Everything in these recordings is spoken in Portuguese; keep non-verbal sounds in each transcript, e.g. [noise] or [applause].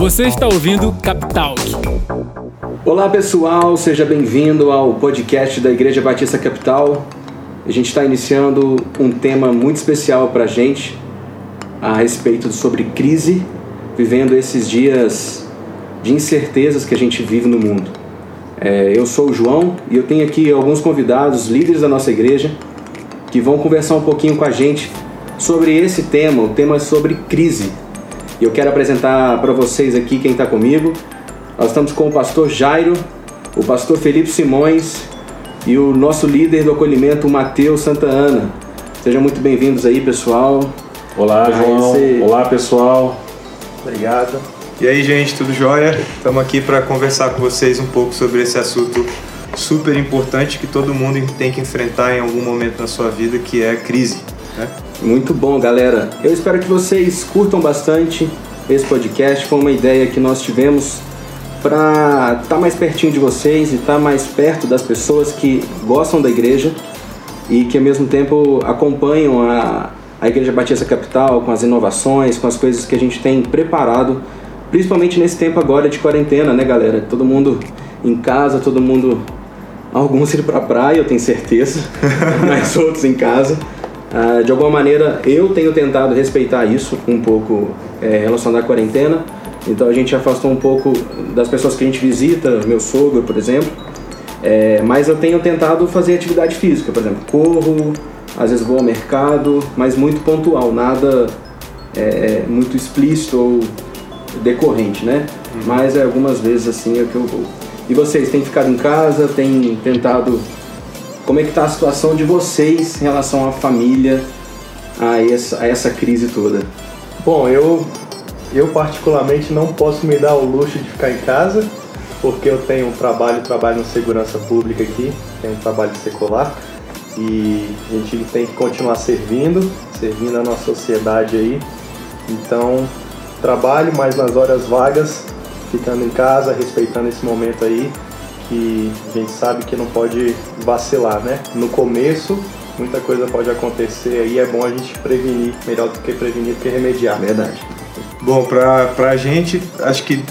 Você está ouvindo Capital. Olá pessoal, seja bem-vindo ao podcast da Igreja Batista Capital. A gente está iniciando um tema muito especial para a gente a respeito sobre crise, vivendo esses dias de incertezas que a gente vive no mundo. É, eu sou o João e eu tenho aqui alguns convidados, líderes da nossa igreja, que vão conversar um pouquinho com a gente sobre esse tema, o tema sobre crise. E eu quero apresentar para vocês aqui quem está comigo. Nós estamos com o pastor Jairo, o pastor Felipe Simões e o nosso líder do acolhimento, Matheus Santa Ana. Sejam muito bem-vindos aí, pessoal. Olá, João. Esse... Olá, pessoal. Obrigado. E aí, gente, tudo jóia? Estamos aqui para conversar com vocês um pouco sobre esse assunto super importante que todo mundo tem que enfrentar em algum momento na sua vida, que é a crise. Né? Muito bom, galera. Eu espero que vocês curtam bastante esse podcast. Foi uma ideia que nós tivemos para estar tá mais pertinho de vocês e estar tá mais perto das pessoas que gostam da igreja e que ao mesmo tempo acompanham a, a Igreja Batista Capital com as inovações, com as coisas que a gente tem preparado, principalmente nesse tempo agora de quarentena, né, galera? Todo mundo em casa, todo mundo. Alguns ir para a praia, eu tenho certeza, [laughs] mas outros em casa. Ah, de alguma maneira, eu tenho tentado respeitar isso um pouco é, relacionado à quarentena. Então a gente afastou um pouco das pessoas que a gente visita, meu sogro, por exemplo. É, mas eu tenho tentado fazer atividade física, por exemplo, corro, às vezes vou ao mercado, mas muito pontual, nada é, é muito explícito ou decorrente, né? Uhum. Mas é, algumas vezes assim é que eu vou. E vocês têm ficado em casa, têm tentado como é que está a situação de vocês em relação à família, a essa, a essa crise toda? Bom, eu, eu particularmente não posso me dar o luxo de ficar em casa, porque eu tenho um trabalho, trabalho na segurança pública aqui, tenho um trabalho secular, e a gente tem que continuar servindo, servindo a nossa sociedade aí. Então, trabalho, mas nas horas vagas, ficando em casa, respeitando esse momento aí, que a gente sabe que não pode vacilar, né? No começo, muita coisa pode acontecer e é bom a gente prevenir, melhor do que prevenir do que remediar. Verdade. Bom, pra, pra gente, acho que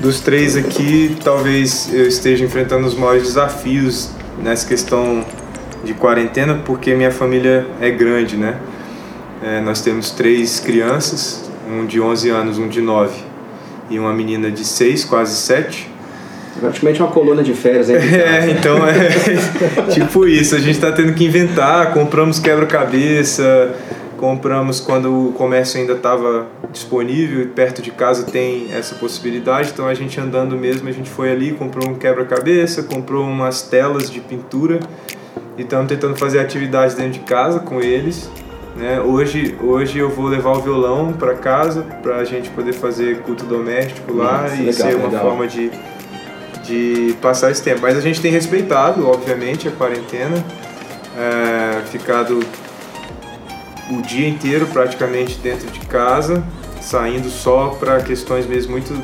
dos três aqui, talvez eu esteja enfrentando os maiores desafios nessa questão de quarentena, porque minha família é grande, né? É, nós temos três crianças, um de 11 anos, um de 9 e uma menina de 6, quase 7. Praticamente uma coluna de férias aí. É, [laughs] então é [laughs] tipo isso. A gente está tendo que inventar. Compramos quebra-cabeça, compramos quando o comércio ainda estava disponível. Perto de casa tem essa possibilidade. Então a gente andando mesmo, a gente foi ali, comprou um quebra-cabeça, comprou umas telas de pintura e estamos tentando fazer atividades dentro de casa com eles. Né? Hoje, hoje eu vou levar o violão para casa para a gente poder fazer culto doméstico lá Nossa, e legal, ser uma legal. forma de de passar esse tempo. Mas a gente tem respeitado, obviamente, a quarentena, é, ficado o dia inteiro praticamente dentro de casa, saindo só para questões mesmo muito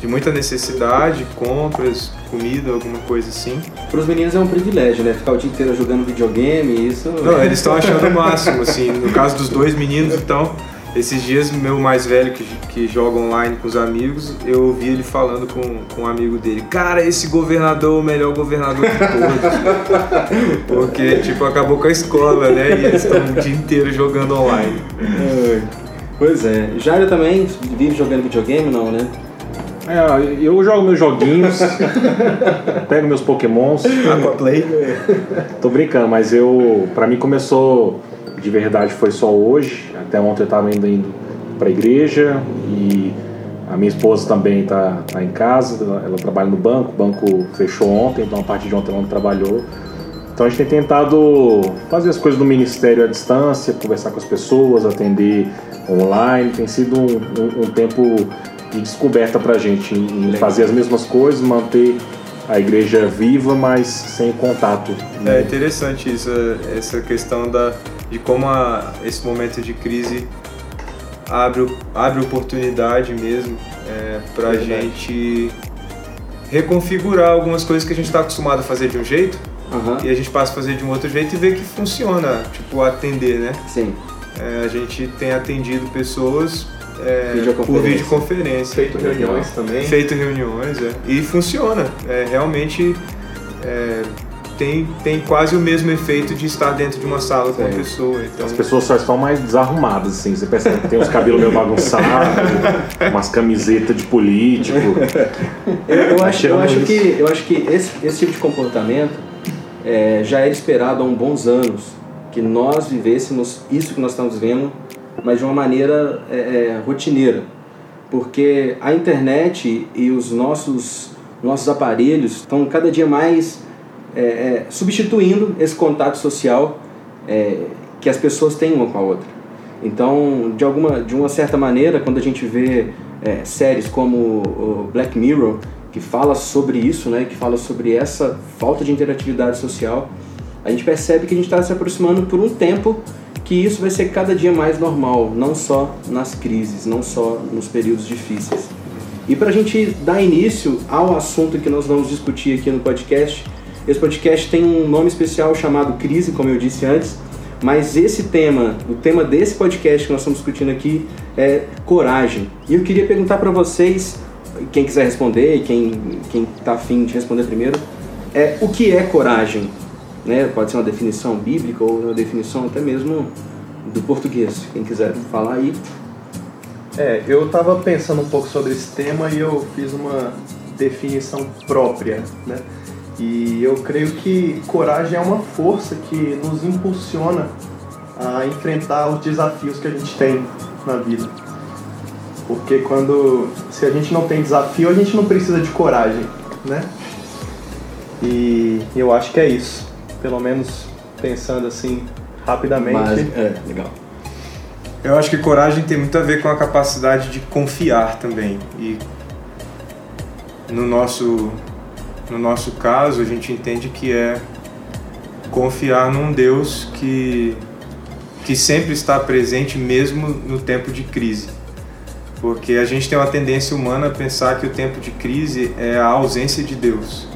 de muita necessidade, compras, comida, alguma coisa assim. Para os meninos é um privilégio, né? Ficar o dia inteiro jogando videogame, isso. Não, eles estão [laughs] achando o máximo, assim. No caso dos dois meninos, então, esses dias, meu mais velho que, que joga online com os amigos, eu ouvi ele falando com, com um amigo dele: Cara, esse governador é o melhor governador de todos. [laughs] Porque, tipo, acabou com a escola, né? E eles estão o dia inteiro jogando online. Pois é. Jairo também vive jogando videogame, não, né? É, eu jogo meus joguinhos, [laughs] pego meus pokémons. Aquaplay. Tô brincando, mas eu. Pra mim começou de verdade foi só hoje. Até ontem eu estava ainda indo para a igreja e a minha esposa também está tá em casa, ela trabalha no banco, o banco fechou ontem, então a partir de ontem ela não trabalhou. Então a gente tem tentado fazer as coisas do ministério à distância, conversar com as pessoas, atender online. Tem sido um, um, um tempo de descoberta para a gente em fazer as mesmas coisas, manter a igreja viva, mas sem contato. É interessante isso, essa questão da, de como a, esse momento de crise abre, abre oportunidade mesmo é, para a gente reconfigurar algumas coisas que a gente está acostumado a fazer de um jeito uhum. e a gente passa a fazer de um outro jeito e ver que funciona, tipo atender, né? Sim. É, a gente tem atendido pessoas é, Videoconferência. por videoconferência. Feito reuniões também. Feito reuniões, é. E funciona. É, realmente é, tem, tem quase o mesmo efeito de estar dentro de uma sala com a Sim. pessoa. Então, As pessoas só estão mais desarrumadas, assim. Você percebe que tem os cabelos meio bagunçados, [laughs] umas camisetas de político. Eu, eu acho, eu acho que, eu acho que esse, esse tipo de comportamento é, já era esperado há um bons anos que nós vivêssemos isso que nós estamos vivendo, mas de uma maneira é, é, rotineira. Porque a internet e os nossos, nossos aparelhos estão cada dia mais é, é, substituindo esse contato social é, que as pessoas têm uma com a outra. Então, de, alguma, de uma certa maneira, quando a gente vê é, séries como Black Mirror, que fala sobre isso, né, que fala sobre essa falta de interatividade social, a gente percebe que a gente está se aproximando por um tempo que isso vai ser cada dia mais normal, não só nas crises, não só nos períodos difíceis. E para a gente dar início ao assunto que nós vamos discutir aqui no podcast, esse podcast tem um nome especial chamado Crise, como eu disse antes, mas esse tema, o tema desse podcast que nós estamos discutindo aqui é coragem. E eu queria perguntar para vocês, quem quiser responder quem quem está afim de responder primeiro, é o que é coragem? Né? Pode ser uma definição bíblica ou uma definição até mesmo do português. Quem quiser falar aí. É, eu estava pensando um pouco sobre esse tema e eu fiz uma definição própria, né? E eu creio que coragem é uma força que nos impulsiona a enfrentar os desafios que a gente tem na vida. Porque quando se a gente não tem desafio, a gente não precisa de coragem, né? E eu acho que é isso. Pelo menos pensando assim rapidamente. Mas, é, legal. Eu acho que coragem tem muito a ver com a capacidade de confiar também. E no nosso, no nosso caso, a gente entende que é confiar num Deus que, que sempre está presente mesmo no tempo de crise. Porque a gente tem uma tendência humana a pensar que o tempo de crise é a ausência de Deus.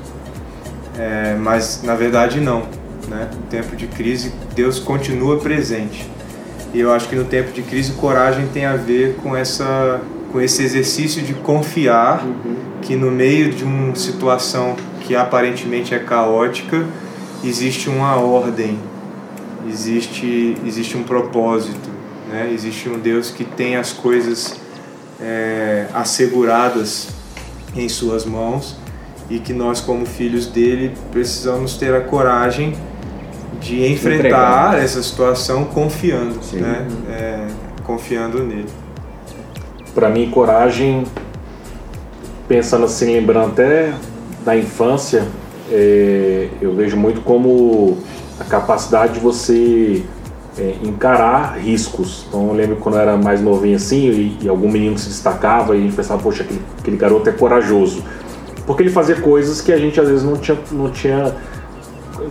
É, mas na verdade não. Né? No tempo de crise, Deus continua presente. E eu acho que no tempo de crise, coragem tem a ver com, essa, com esse exercício de confiar que no meio de uma situação que aparentemente é caótica, existe uma ordem, existe, existe um propósito, né? existe um Deus que tem as coisas é, asseguradas em Suas mãos e que nós, como filhos dele, precisamos ter a coragem de enfrentar Entregar. essa situação confiando, Sim. né? É, confiando nele. Pra mim, coragem, pensando assim, lembrando até da infância, é, eu vejo muito como a capacidade de você é, encarar riscos. Então eu lembro quando eu era mais novinho assim e, e algum menino se destacava e a gente pensava, poxa, aquele, aquele garoto é corajoso. Porque ele fazia coisas que a gente às vezes não tinha, não tinha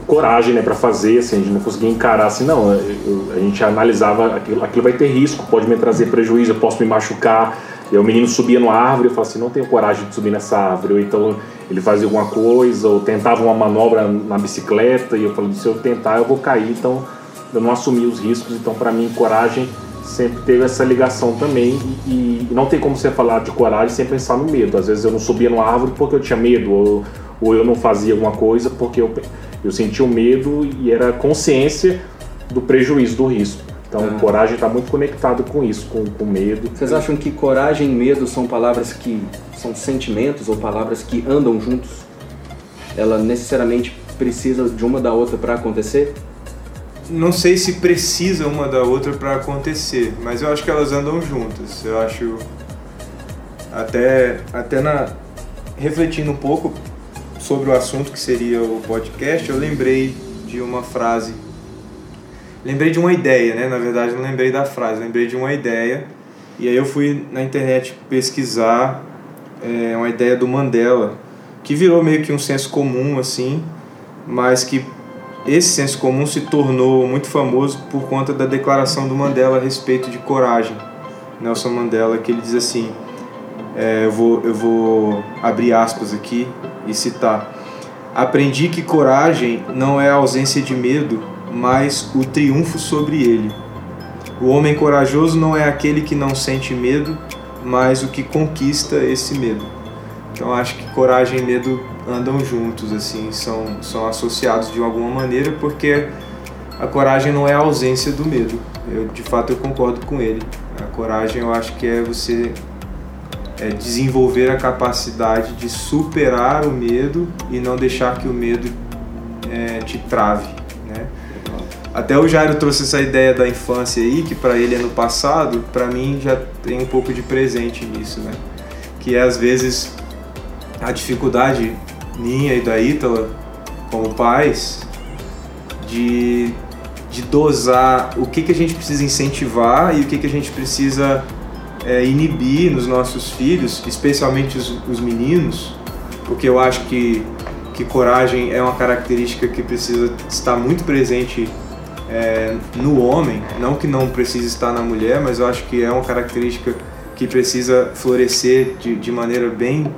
coragem né, para fazer, assim, a gente não conseguia encarar assim, não, eu- a gente analisava aquilo, aquilo vai ter risco, pode me trazer prejuízo, eu posso me machucar. E o menino subia numa árvore eu falava assim, não tenho coragem de subir nessa árvore. Ou então ele fazia alguma coisa, ou tentava uma manobra na bicicleta e eu falava, se eu tentar eu vou cair, então eu não assumi os riscos. Então para mim coragem sempre teve essa ligação também e, e não tem como você falar de coragem sem pensar no medo. Às vezes eu não subia numa árvore porque eu tinha medo, ou, ou eu não fazia alguma coisa porque eu, eu sentia o medo e era consciência do prejuízo, do risco. Então, Ah. coragem está muito conectado com isso, com, com medo. Vocês acham que coragem e medo são palavras que são sentimentos ou palavras que andam juntos? Ela necessariamente precisa de uma da outra para acontecer? Não sei se precisa uma da outra para acontecer, mas eu acho que elas andam juntas. Eu acho até até na refletindo um pouco sobre o assunto que seria o podcast, eu lembrei de uma frase. Lembrei de uma ideia, né? Na verdade, não lembrei da frase, lembrei de uma ideia. E aí eu fui na internet pesquisar é, uma ideia do Mandela, que virou meio que um senso comum assim, mas que esse senso comum se tornou muito famoso por conta da declaração do Mandela a respeito de coragem. Nelson Mandela, que ele diz assim: é, eu, vou, eu vou abrir aspas aqui e citar. Aprendi que coragem não é a ausência de medo, mas o triunfo sobre ele. O homem corajoso não é aquele que não sente medo, mas o que conquista esse medo. Então acho que coragem e medo andam juntos, assim, são, são associados de alguma maneira, porque a coragem não é a ausência do medo. Eu, de fato, eu concordo com ele. A coragem, eu acho que é você é desenvolver a capacidade de superar o medo e não deixar que o medo é, te trave, né? Até o Jairo trouxe essa ideia da infância aí, que para ele é no passado, para mim já tem um pouco de presente nisso, né? Que é às vezes a dificuldade minha e da Ítala como pais de, de dosar o que, que a gente precisa incentivar e o que, que a gente precisa é, inibir nos nossos filhos, especialmente os, os meninos, porque eu acho que, que coragem é uma característica que precisa estar muito presente é, no homem, não que não precise estar na mulher, mas eu acho que é uma característica que precisa florescer de, de maneira bem,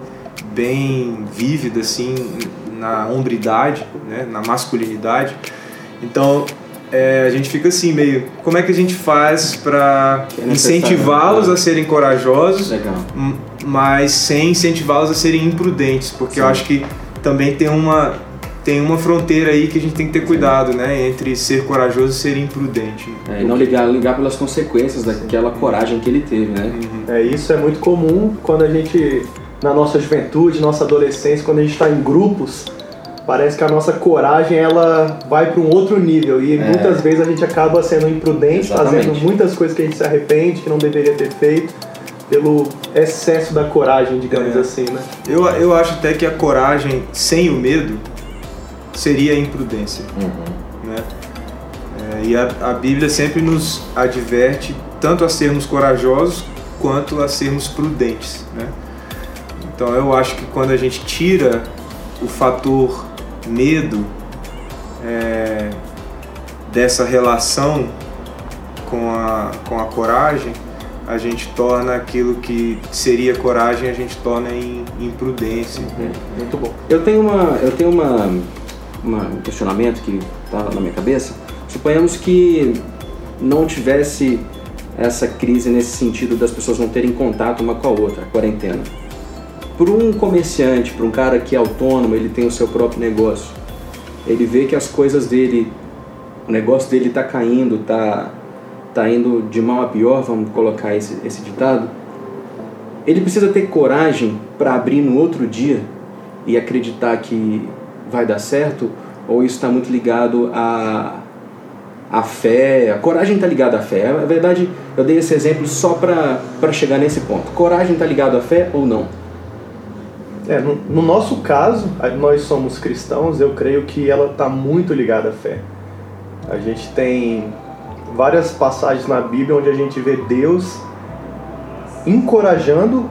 bem vívida, assim, na hombridade, né, na masculinidade. Então, é, a gente fica assim meio como é que a gente faz para É incentivá-los né? a serem corajosos Legal. mas sem incentivá-los a serem imprudentes porque eu Sim. acho que também tem uma tem uma fronteira aí que a gente tem que ter cuidado né entre ser corajoso e ser imprudente É, e não ligar, ligar pelas consequências daquela coragem que ele teve, né? É, isso é muito comum quando a gente, na nossa juventude, nossa adolescência, quando a gente está em grupos, parece que a nossa coragem ela vai para um outro nível e É. muitas vezes a gente acaba sendo imprudente, Exatamente. fazendo muitas coisas que a gente se arrepende, que não deveria ter feito, pelo excesso da coragem, digamos É. assim, né? eu, eu acho até que a coragem sem o medo seria a imprudência né? É, e a, a Bíblia sempre nos adverte tanto a sermos corajosos quanto a sermos prudentes, né? Então eu acho que quando a gente tira o fator medo é, dessa relação com a, com a coragem, a gente torna aquilo que seria coragem, a gente torna em imprudência. Muito bom. Eu tenho uma, eu tenho uma, uma- um questionamento que está na minha cabeça. Suponhamos que não tivesse essa crise nesse sentido das pessoas não terem contato uma com a outra, a quarentena. Para um comerciante, para um cara que é autônomo, ele tem o seu próprio negócio. Ele vê que as coisas dele, o negócio dele está caindo, está tá indo de mal a pior, vamos colocar esse, esse ditado. Ele precisa ter coragem para abrir no outro dia e acreditar que vai dar certo, ou isso está muito ligado à, à fé? A coragem está ligada à fé. Na verdade, eu dei esse exemplo só para chegar nesse ponto. Coragem está ligado à fé ou não? É, no, no nosso caso, nós somos cristãos, eu creio que ela está muito ligada à fé. A gente tem várias passagens na Bíblia onde a gente vê Deus encorajando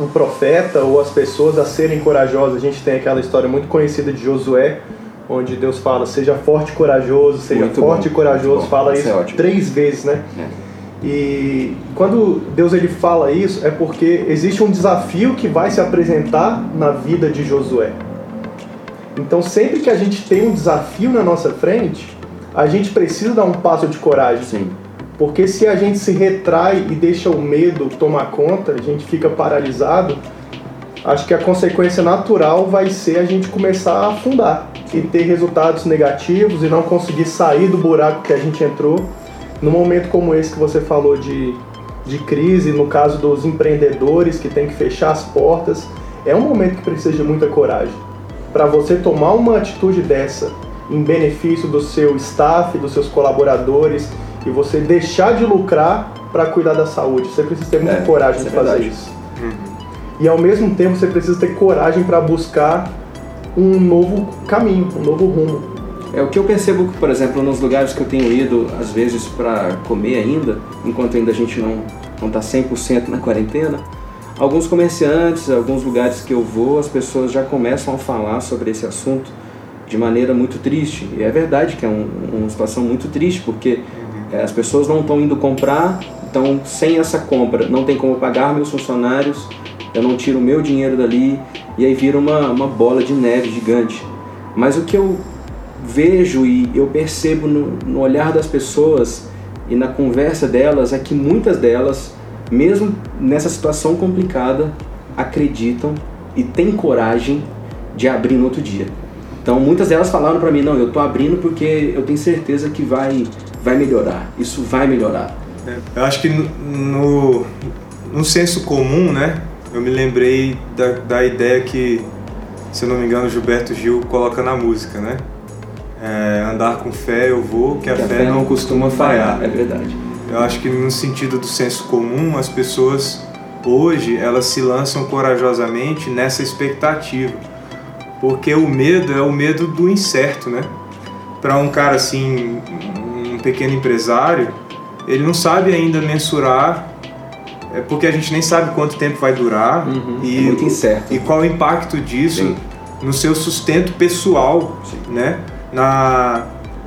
o profeta ou as pessoas a serem corajosas. A gente tem aquela história muito conhecida de Josué, onde Deus fala: seja forte e corajoso, seja Muito forte bom, e corajoso. Fala Isso isso é três vezes, né? É. E quando Deus ele fala isso é porque existe um desafio que vai se apresentar na vida de Josué. Então sempre que a gente tem um desafio na nossa frente, a gente precisa dar um passo de coragem. Sim. Porque se a gente se retrai e deixa o medo tomar conta, a gente fica paralisado, acho que a consequência natural vai ser a gente começar a afundar e ter resultados negativos e não conseguir sair do buraco que a gente entrou. Num momento como esse que você falou de, de crise, no caso dos empreendedores que tem que fechar as portas, é um momento que precisa de muita coragem. Para você tomar uma atitude dessa em benefício do seu staff, dos seus colaboradores e você deixar de lucrar para cuidar da saúde, você precisa ter muita É, coragem de é fazer verdade. isso. E ao mesmo tempo você precisa ter coragem para buscar um novo caminho, um novo rumo. É o que eu percebo, que, por exemplo, nos lugares que eu tenho ido, às vezes, para comer ainda, enquanto ainda a gente não não está 100% na quarentena, alguns comerciantes, alguns lugares que eu vou, as pessoas já começam a falar sobre esse assunto de maneira muito triste. E é verdade que é um- uma situação muito triste, porque é, as pessoas não estão indo comprar, então sem essa compra não tem como pagar meus funcionários, eu não tiro o meu dinheiro dali, e aí vira uma, uma bola de neve gigante. Mas o que eu vejo e eu percebo no, no olhar das pessoas e na conversa delas é que muitas delas mesmo nessa situação complicada, acreditam e têm coragem de abrir no outro dia. Então muitas delas falaram para mim, não, eu tô abrindo porque eu tenho certeza que vai, vai melhorar, isso vai melhorar. É, eu acho que no, no, no senso comum, né, eu me lembrei da, da ideia que, se eu não me engano, Gilberto Gil coloca na música, né? É, andar com fé eu vou, que a, Que fé, não costuma falhar. É verdade. Eu acho que no sentido do senso comum, as pessoas hoje elas se lançam corajosamente nessa expectativa. Porque o medo é o medo do incerto, né? Para um cara assim, um pequeno empresário, ele não sabe ainda mensurar, é porque a gente nem sabe quanto tempo vai durar Uhum, e, é muito incerto. e qual o impacto disso Sim. no seu sustento pessoal, né? Na,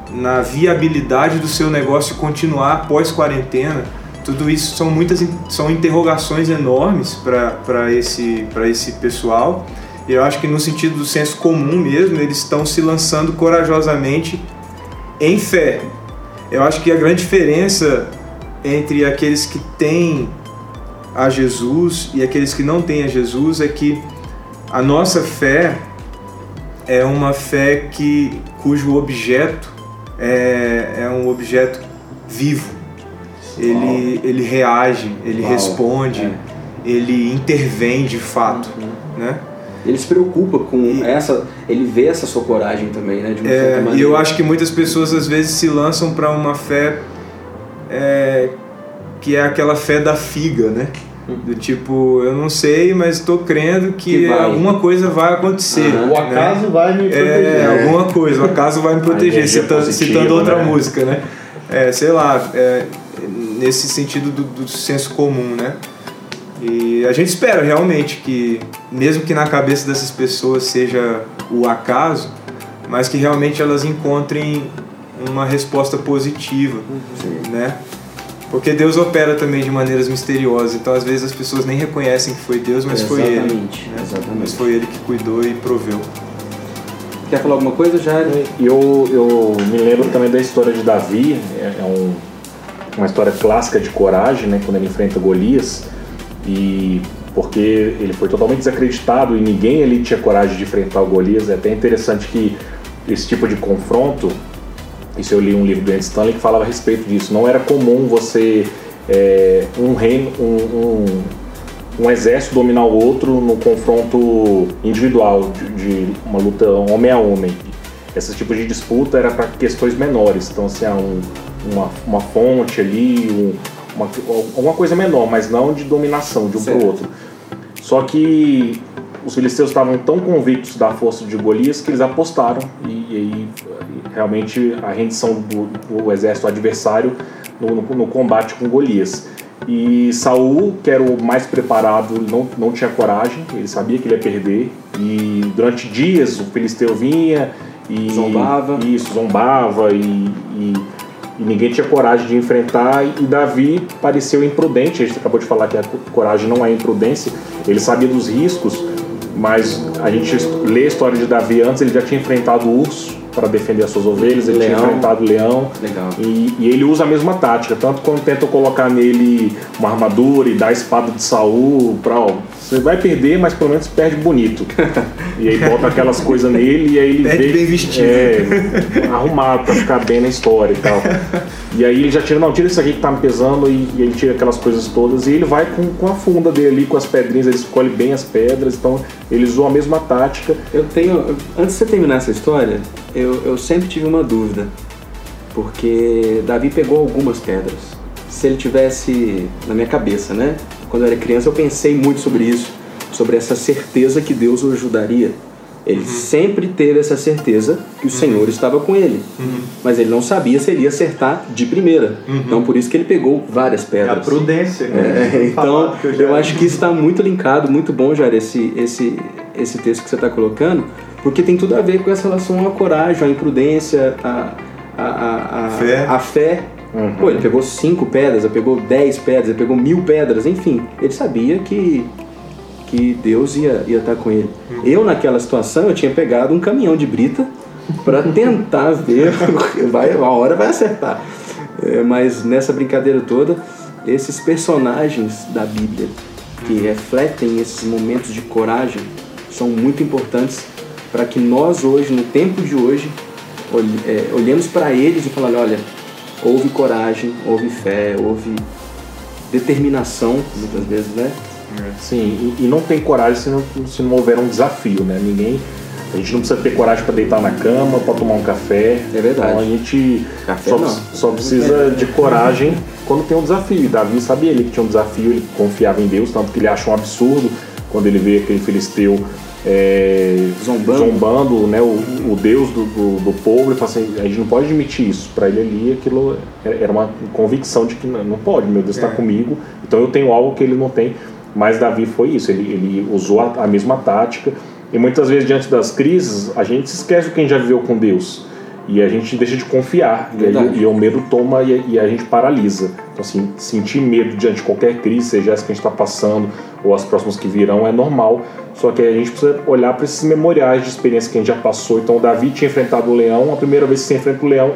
na viabilidade do seu negócio continuar após quarentena. Tudo isso são muitas são interrogações enormes para esse, esse pessoal. E eu acho que no sentido do senso comum mesmo, eles estão se lançando corajosamente em fé. Eu acho que a grande diferença entre aqueles que têm a Jesus e aqueles que não têm a Jesus é que a nossa fé é uma fé que cujo objeto é, é um objeto vivo. Ele, ele reage, ele Uau. responde, É. ele intervém de fato, né? Ele se preocupa com E- essa, ele vê essa sua coragem também, né? De uma É, certa e maneira. eu acho que muitas pessoas às vezes se lançam para uma fé é, que é aquela fé da figa, né? Do tipo, eu não sei, mas estou crendo que, Que alguma coisa vai acontecer. O acaso né? vai me proteger. É, alguma coisa, o acaso vai me proteger, citando, positiva, citando outra né? música, né? É, sei lá, é, nesse sentido do, do senso comum, né? E a gente espera realmente que, mesmo que na cabeça dessas pessoas seja o acaso, mas que realmente elas encontrem uma resposta positiva, né? Porque Deus opera também de maneiras misteriosas, então às vezes as pessoas nem reconhecem que foi Deus, mas foi Ele. Exatamente, né? exatamente. Mas foi Ele que cuidou e proveu. Quer falar alguma coisa, Jair? E eu, eu me lembro também da história de Davi, é, é um- uma história clássica de coragem, né, quando ele enfrenta Golias, e porque ele foi totalmente desacreditado e ninguém ali tinha coragem de enfrentar o Golias. É até interessante que esse tipo de confronto, isso eu li um livro do Andy Stanley que falava a respeito disso, não era comum você, é, um reino, um- um, um exército dominar o outro no confronto individual, de, de uma luta homem a homem. Esse tipo de disputa era para questões menores, então assim, há um- uma, uma fonte ali, um- uma, alguma coisa menor, mas não de dominação de um para o outro. Só que os filisteus estavam tão convictos da força de Golias que eles apostaram e, e realmente a rendição do, do exército adversário no, no- no combate com Golias. E Saul, que era o mais preparado, não, não tinha coragem, ele sabia que ele ia perder. E durante dias o filisteu vinha e Zombava. isso zombava e, e, e ninguém tinha coragem de enfrentar. E Davi pareceu imprudente. A gente acabou de falar que a coragem não é imprudência. Ele sabia dos riscos, mas a gente lê a história de Davi antes. Ele já tinha enfrentado o urso para defender as suas ovelhas. Ele Leão. tinha enfrentado o leão. Legal. E, e ele usa a mesma tática, tanto quando tentam colocar nele uma armadura e dar a espada de Saul pra, ó, você vai perder, mas pelo menos perde bonito. e aí bota aquelas coisas nele e aí ele Perde vê, bem vestido. É, arrumado pra ficar bem na história e tal. E aí ele já tira, não, tira isso aqui que tá me pesando e, e ele tira aquelas coisas todas e ele vai com, com a funda dele ali, com as pedrinhas, ele escolhe bem as pedras, então ele usou a mesma tática. Eu tenho. Antes de você terminar essa história, eu, eu sempre tive uma dúvida. Porque Davi pegou algumas pedras. Se ele tivesse na minha cabeça, né? Quando eu era criança, eu pensei muito sobre isso, sobre essa certeza que Deus o ajudaria. Ele sempre teve essa certeza que o Senhor estava com ele, mas ele não sabia se ele ia acertar de primeira. Então, por isso que ele pegou várias É a pedras. prudência. É, né? então, Falado que eu, acho que isso está muito linkado, muito bom, Jair, esse, esse, esse texto que você está colocando, porque tem tudo a ver com essa relação à coragem, à imprudência, à, à, à, à- Fé. à fé. Uhum. Pô, ele pegou cinco pedras, ele pegou dez pedras, ele pegou mil pedras, enfim, ele sabia que, que Deus ia, ia estar com ele. Eu, naquela situação, eu tinha pegado um caminhão de brita para [laughs] tentar ver, [laughs] vai, a hora vai acertar. É, mas nessa brincadeira toda, esses personagens da Bíblia que refletem esses momentos de coragem são muito importantes para que nós hoje, no tempo de hoje, é, olhemos para eles e falemos, olha, houve coragem, houve fé, houve determinação, muitas vezes, né? Sim, e, e não tem coragem se não, se não houver um desafio, né? Ninguém. A gente não precisa ter coragem para deitar na cama, para tomar um café. É verdade. Então a gente Café só, não. só precisa de coragem quando tem um desafio. E Davi sabia ele que tinha um desafio, ele confiava em Deus, tanto que ele acha um absurdo quando ele vê aquele filisteu é, Zombando. zombando, né, o, o Deus do, do, do povo, ele fala assim, a gente não pode admitir isso. Para ele ali aquilo era uma convicção de que não, não pode, meu Deus está É. comigo, então eu tenho algo que ele não tem. Mas Davi foi isso, ele, ele usou a, a mesma tática. E muitas vezes, diante das crises, a gente se esquece do que a gente já viveu com Deus. E a gente deixa de confiar. E, aí, e o medo toma e, e a gente paralisa. Então, assim, sentir medo diante de qualquer crise, seja essa que a gente está passando ou as próximas que virão, é normal. Só que a gente precisa olhar para esses memoriais de experiência que a gente já passou. Então, o Davi tinha enfrentado o leão. A primeira vez que você enfrenta o leão,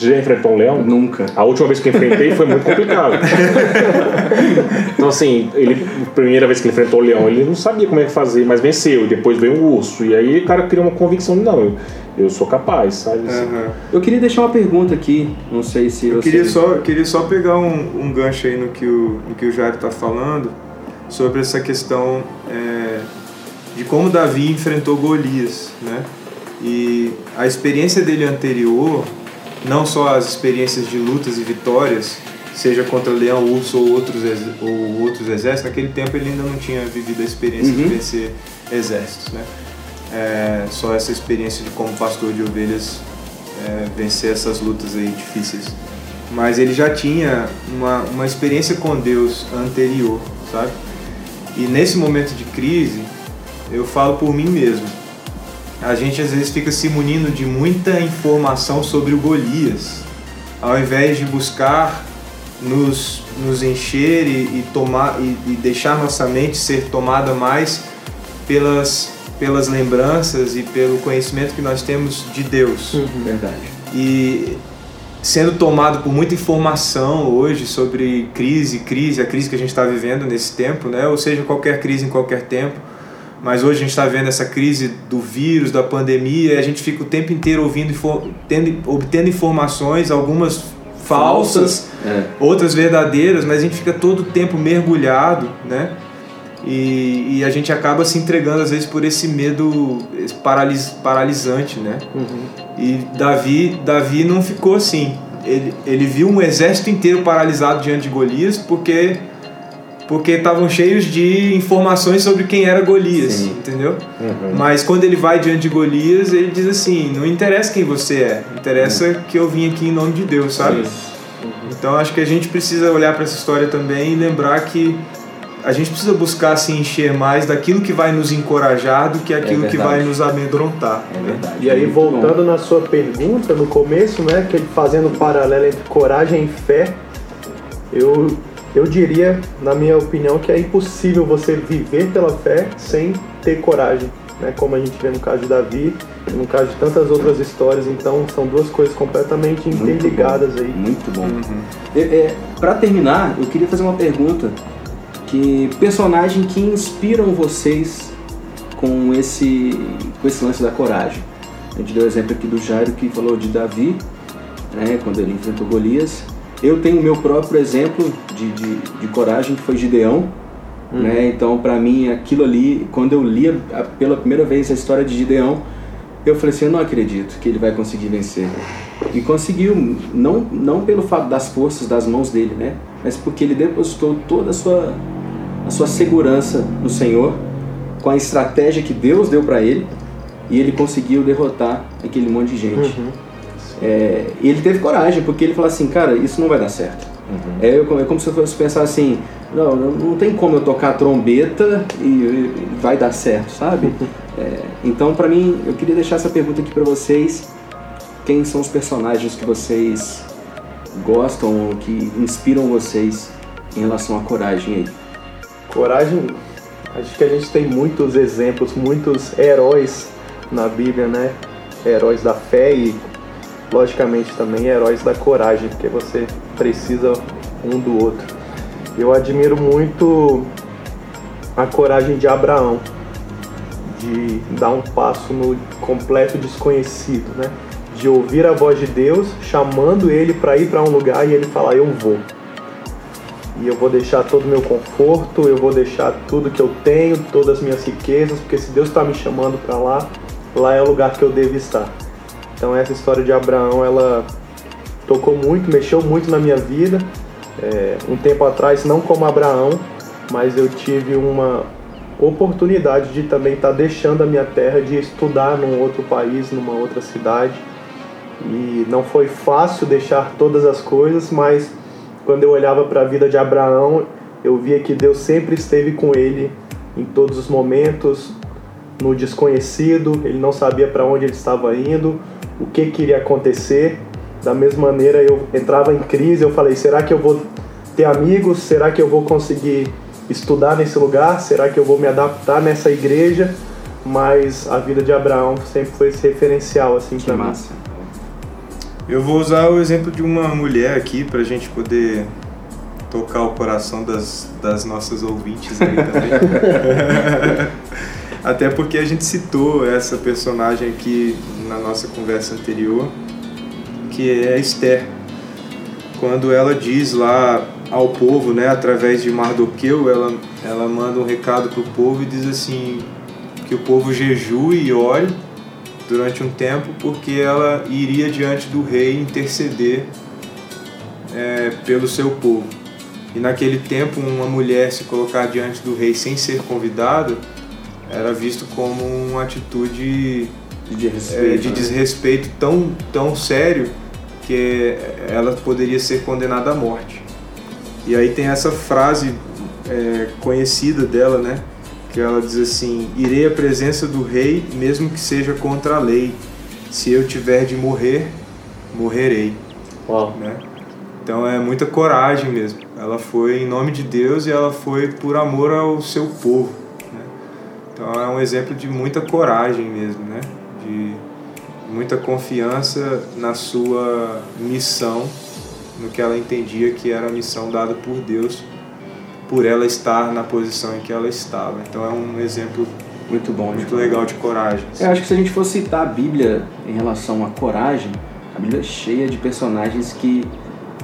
você já enfrentou um leão? Nunca. A última vez que eu enfrentei foi muito complicado. [laughs] então, assim, ele, a primeira vez que ele enfrentou o leão, ele não sabia como é que fazer, mas venceu. E depois veio o urso. E aí o cara cria uma convicção de, não, eu, eu sou capaz, sabe? Assim, Aham. Eu queria deixar uma pergunta aqui, não sei se Eu você... queria só, queria só pegar um, um gancho aí no que o, no que o Jairo está falando sobre essa questão é, de como Davi enfrentou Golias, né? E a experiência dele anterior, não só as experiências de lutas e vitórias, seja contra leão, urso ou outros, ou outros exércitos, naquele tempo ele ainda não tinha vivido a experiência de Uhum. vencer exércitos, né? É, só essa experiência de como pastor de ovelhas é, vencer essas lutas aí difíceis. Mas ele já tinha uma, uma experiência com Deus anterior, sabe? E nesse momento de crise, eu falo por mim mesmo. A gente às vezes fica se munindo de muita informação sobre o Golias, ao invés de buscar nos, nos encher e, e tomar e, e deixar nossa mente ser tomada mais pelas pelas lembranças e pelo conhecimento que nós temos de Deus Verdade. e sendo tomado por muita informação hoje sobre crise, crise, a crise que a gente está vivendo nesse tempo, né? Ou seja, qualquer crise em qualquer tempo. Mas hoje a gente está vendo essa crise do vírus, da pandemia, e a gente fica o tempo inteiro ouvindo, tendo, obtendo informações, algumas falsas, É. outras verdadeiras, mas a gente fica todo o tempo mergulhado, né? E, e a gente acaba se entregando às vezes por esse medo paralis, paralisante, né? E Davi, Davi não ficou assim. Ele, ele viu um exército inteiro paralisado diante de Golias porque porque estavam cheios de informações sobre quem era Golias, Sim. entendeu? Uhum. Mas quando ele vai diante de Golias, ele diz assim: não interessa quem você é, interessa que eu vim aqui em nome de Deus, sabe? Então acho que a gente precisa olhar para essa história também e lembrar que a gente precisa buscar se encher mais daquilo que vai nos encorajar do que aquilo que verdade. vai nos amedrontar. É né? verdade. E aí, Muito voltando na sua pergunta no começo, né, que ele fazendo um paralelo entre coragem e fé, eu, eu diria, na minha opinião, que é impossível você viver pela fé sem ter coragem, né, como a gente vê no caso de Davi, e no caso de tantas outras histórias, então são duas coisas completamente interligadas aí. Muito bom. É, é, para terminar, eu queria fazer uma pergunta que personagem que inspiram vocês com esse com esse lance da coragem. A gente deu o exemplo aqui do Jairo que falou de Davi, né, quando ele enfrentou Golias. Eu tenho o meu próprio exemplo de, de, de coragem que foi Gideão. Né? Então, para mim, aquilo ali, quando eu li a- pela primeira vez a história de Gideão, eu falei assim: eu não acredito que ele vai conseguir vencer. E conseguiu, não, não pelo fato das forças das mãos dele, né? Mas porque ele depositou toda a sua, a sua segurança no Senhor, com a estratégia que Deus deu para ele, e ele conseguiu derrotar aquele monte de gente. É, e ele teve coragem, porque ele falou assim: cara, isso não vai dar certo. É, eu- é como se eu fosse pensar assim: não, não não tem como eu tocar trombeta e, e vai dar certo, sabe? [laughs] É, então, para mim, eu queria deixar essa pergunta aqui para vocês: quem são os personagens que vocês gostam, que inspiram vocês em relação à coragem aí? Coragem, acho que a gente tem muitos exemplos, muitos heróis na Bíblia, né? Heróis da fé e, logicamente, também heróis da coragem, porque você precisa um do outro. eu admiro muito a coragem de Abraão de dar um passo no completo desconhecido, né? De ouvir a voz de Deus chamando ele para ir para um lugar e ele falar: Eu vou. E eu vou deixar todo o meu conforto, eu vou deixar tudo que eu tenho, todas as minhas riquezas, porque se Deus está me chamando para lá, lá é o lugar que eu devo estar. Então essa história de Abraão, ela tocou muito, mexeu muito na minha vida. É, um tempo atrás, não como Abraão, mas eu tive uma oportunidade de também estar tá deixando a minha terra, de estudar num outro país, numa outra cidade. E não foi fácil deixar todas as coisas, mas quando eu olhava para a vida de Abraão, eu via que Deus sempre esteve com ele em todos os momentos, no desconhecido, ele não sabia para onde ele estava indo, o que queria acontecer. Da mesma maneira, eu entrava em crise, eu falei: será que eu vou ter amigos? Será que eu vou conseguir estudar nesse lugar? Será que eu vou me adaptar nessa igreja? Mas a vida de Abraão sempre foi esse referencial assim para mim. Eu vou usar o exemplo de uma mulher aqui para a gente poder tocar o coração das, das nossas ouvintes aí também. [laughs] Até porque a gente citou essa personagem aqui na nossa conversa anterior, que é Esther. Quando ela diz lá ao povo, né, através de Mardoqueu, ela, ela manda um recado para o povo e diz assim: que o povo jejue e ore durante um tempo, porque ela iria diante do rei interceder é, pelo seu povo. E naquele tempo, uma mulher se colocar diante do rei sem ser convidada era visto como uma atitude de, é, de né? desrespeito tão, tão sério que ela poderia ser condenada à morte. E aí tem essa frase é, conhecida dela, né? Que ela diz assim: Irei à presença do rei, mesmo que seja contra a lei. Se eu tiver de morrer, morrerei. Uau. Né? Então é muita coragem mesmo. Ela foi em nome de Deus e ela foi por amor ao seu povo. Né? Então é um exemplo de muita coragem mesmo, né? De muita confiança na sua missão, no que ela entendia que era a missão dada por Deus, por ela estar na posição em que ela estava. Então é um exemplo muito bom, muito legal de coragem. Eu acho que se a gente for citar a Bíblia em relação à coragem, a Bíblia é cheia de personagens que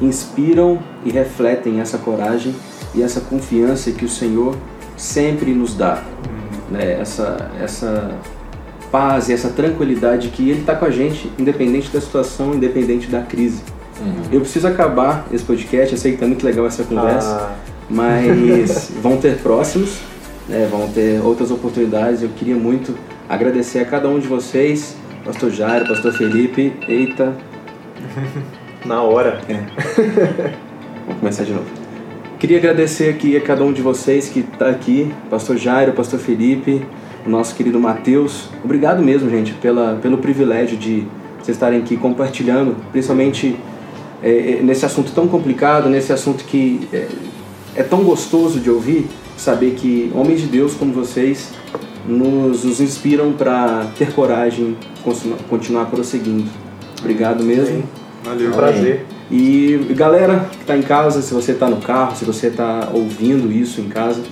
inspiram e refletem essa coragem e essa confiança que o Senhor sempre nos dá. Né? Essa, essa paz e essa tranquilidade que Ele está com a gente, independente da situação, independente da crise. Uhum. Eu preciso acabar esse podcast, eu sei que está muito legal essa conversa, ah. mas [laughs] vão ter próximos, né? vão ter outras oportunidades. Eu queria muito agradecer a cada um de vocês, Pastor Jairo, Pastor Felipe. Eita! Na hora. É. [laughs] Vamos começar de novo. Queria agradecer aqui a cada um de vocês que está aqui, Pastor Jairo, Pastor Felipe, o nosso querido Mateus. Obrigado mesmo, gente, pela, pelo privilégio de vocês estarem aqui compartilhando, principalmente é, é, nesse assunto tão complicado, nesse assunto que é, é, tão gostoso de ouvir, saber que homens de Deus como vocês nos, nos inspiram para ter coragem, continuar, continuar prosseguindo. Obrigado mesmo. Valeu. Prazer. E galera que está em casa, se você está no carro, se você está ouvindo isso em casa,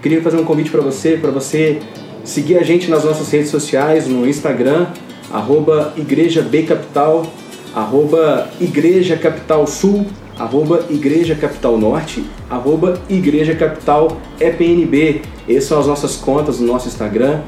queria fazer um convite para você, para você seguir a gente nas nossas redes sociais, no Instagram, arroba Igreja B Capital, arroba Igreja Capital Sul, arroba Igreja Capital Norte, arroba Igreja Capital EPNB. Essas são as nossas contas no nosso Instagram.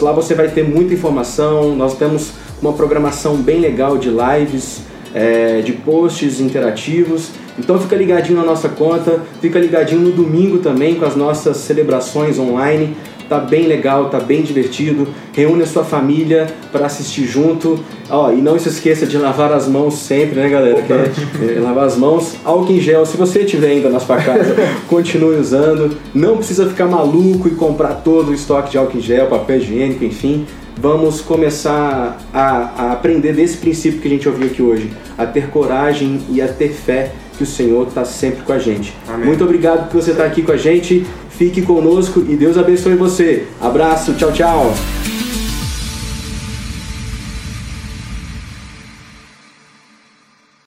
Lá você vai ter muita informação, nós temos uma programação bem legal de lives, é, de posts interativos. Então fica ligadinho na nossa conta, fica ligadinho no domingo também com as nossas celebrações online. Tá bem legal, tá bem divertido. Reúne a sua família para assistir junto. Ó, e não se esqueça de lavar as mãos sempre, né, galera? Que é, é, lavar as mãos. Álcool em gel, se você tiver ainda na sua casa, [laughs] continue usando. Não precisa ficar maluco e comprar todo o estoque de álcool em gel, papel higiênico, enfim vamos começar a, a, aprender desse princípio que a gente ouviu aqui hoje, a ter coragem e a ter fé que o Senhor está sempre com a gente. Amém. Muito obrigado por você estar aqui com a gente. Fique conosco e Deus abençoe você. Abraço, tchau, tchau.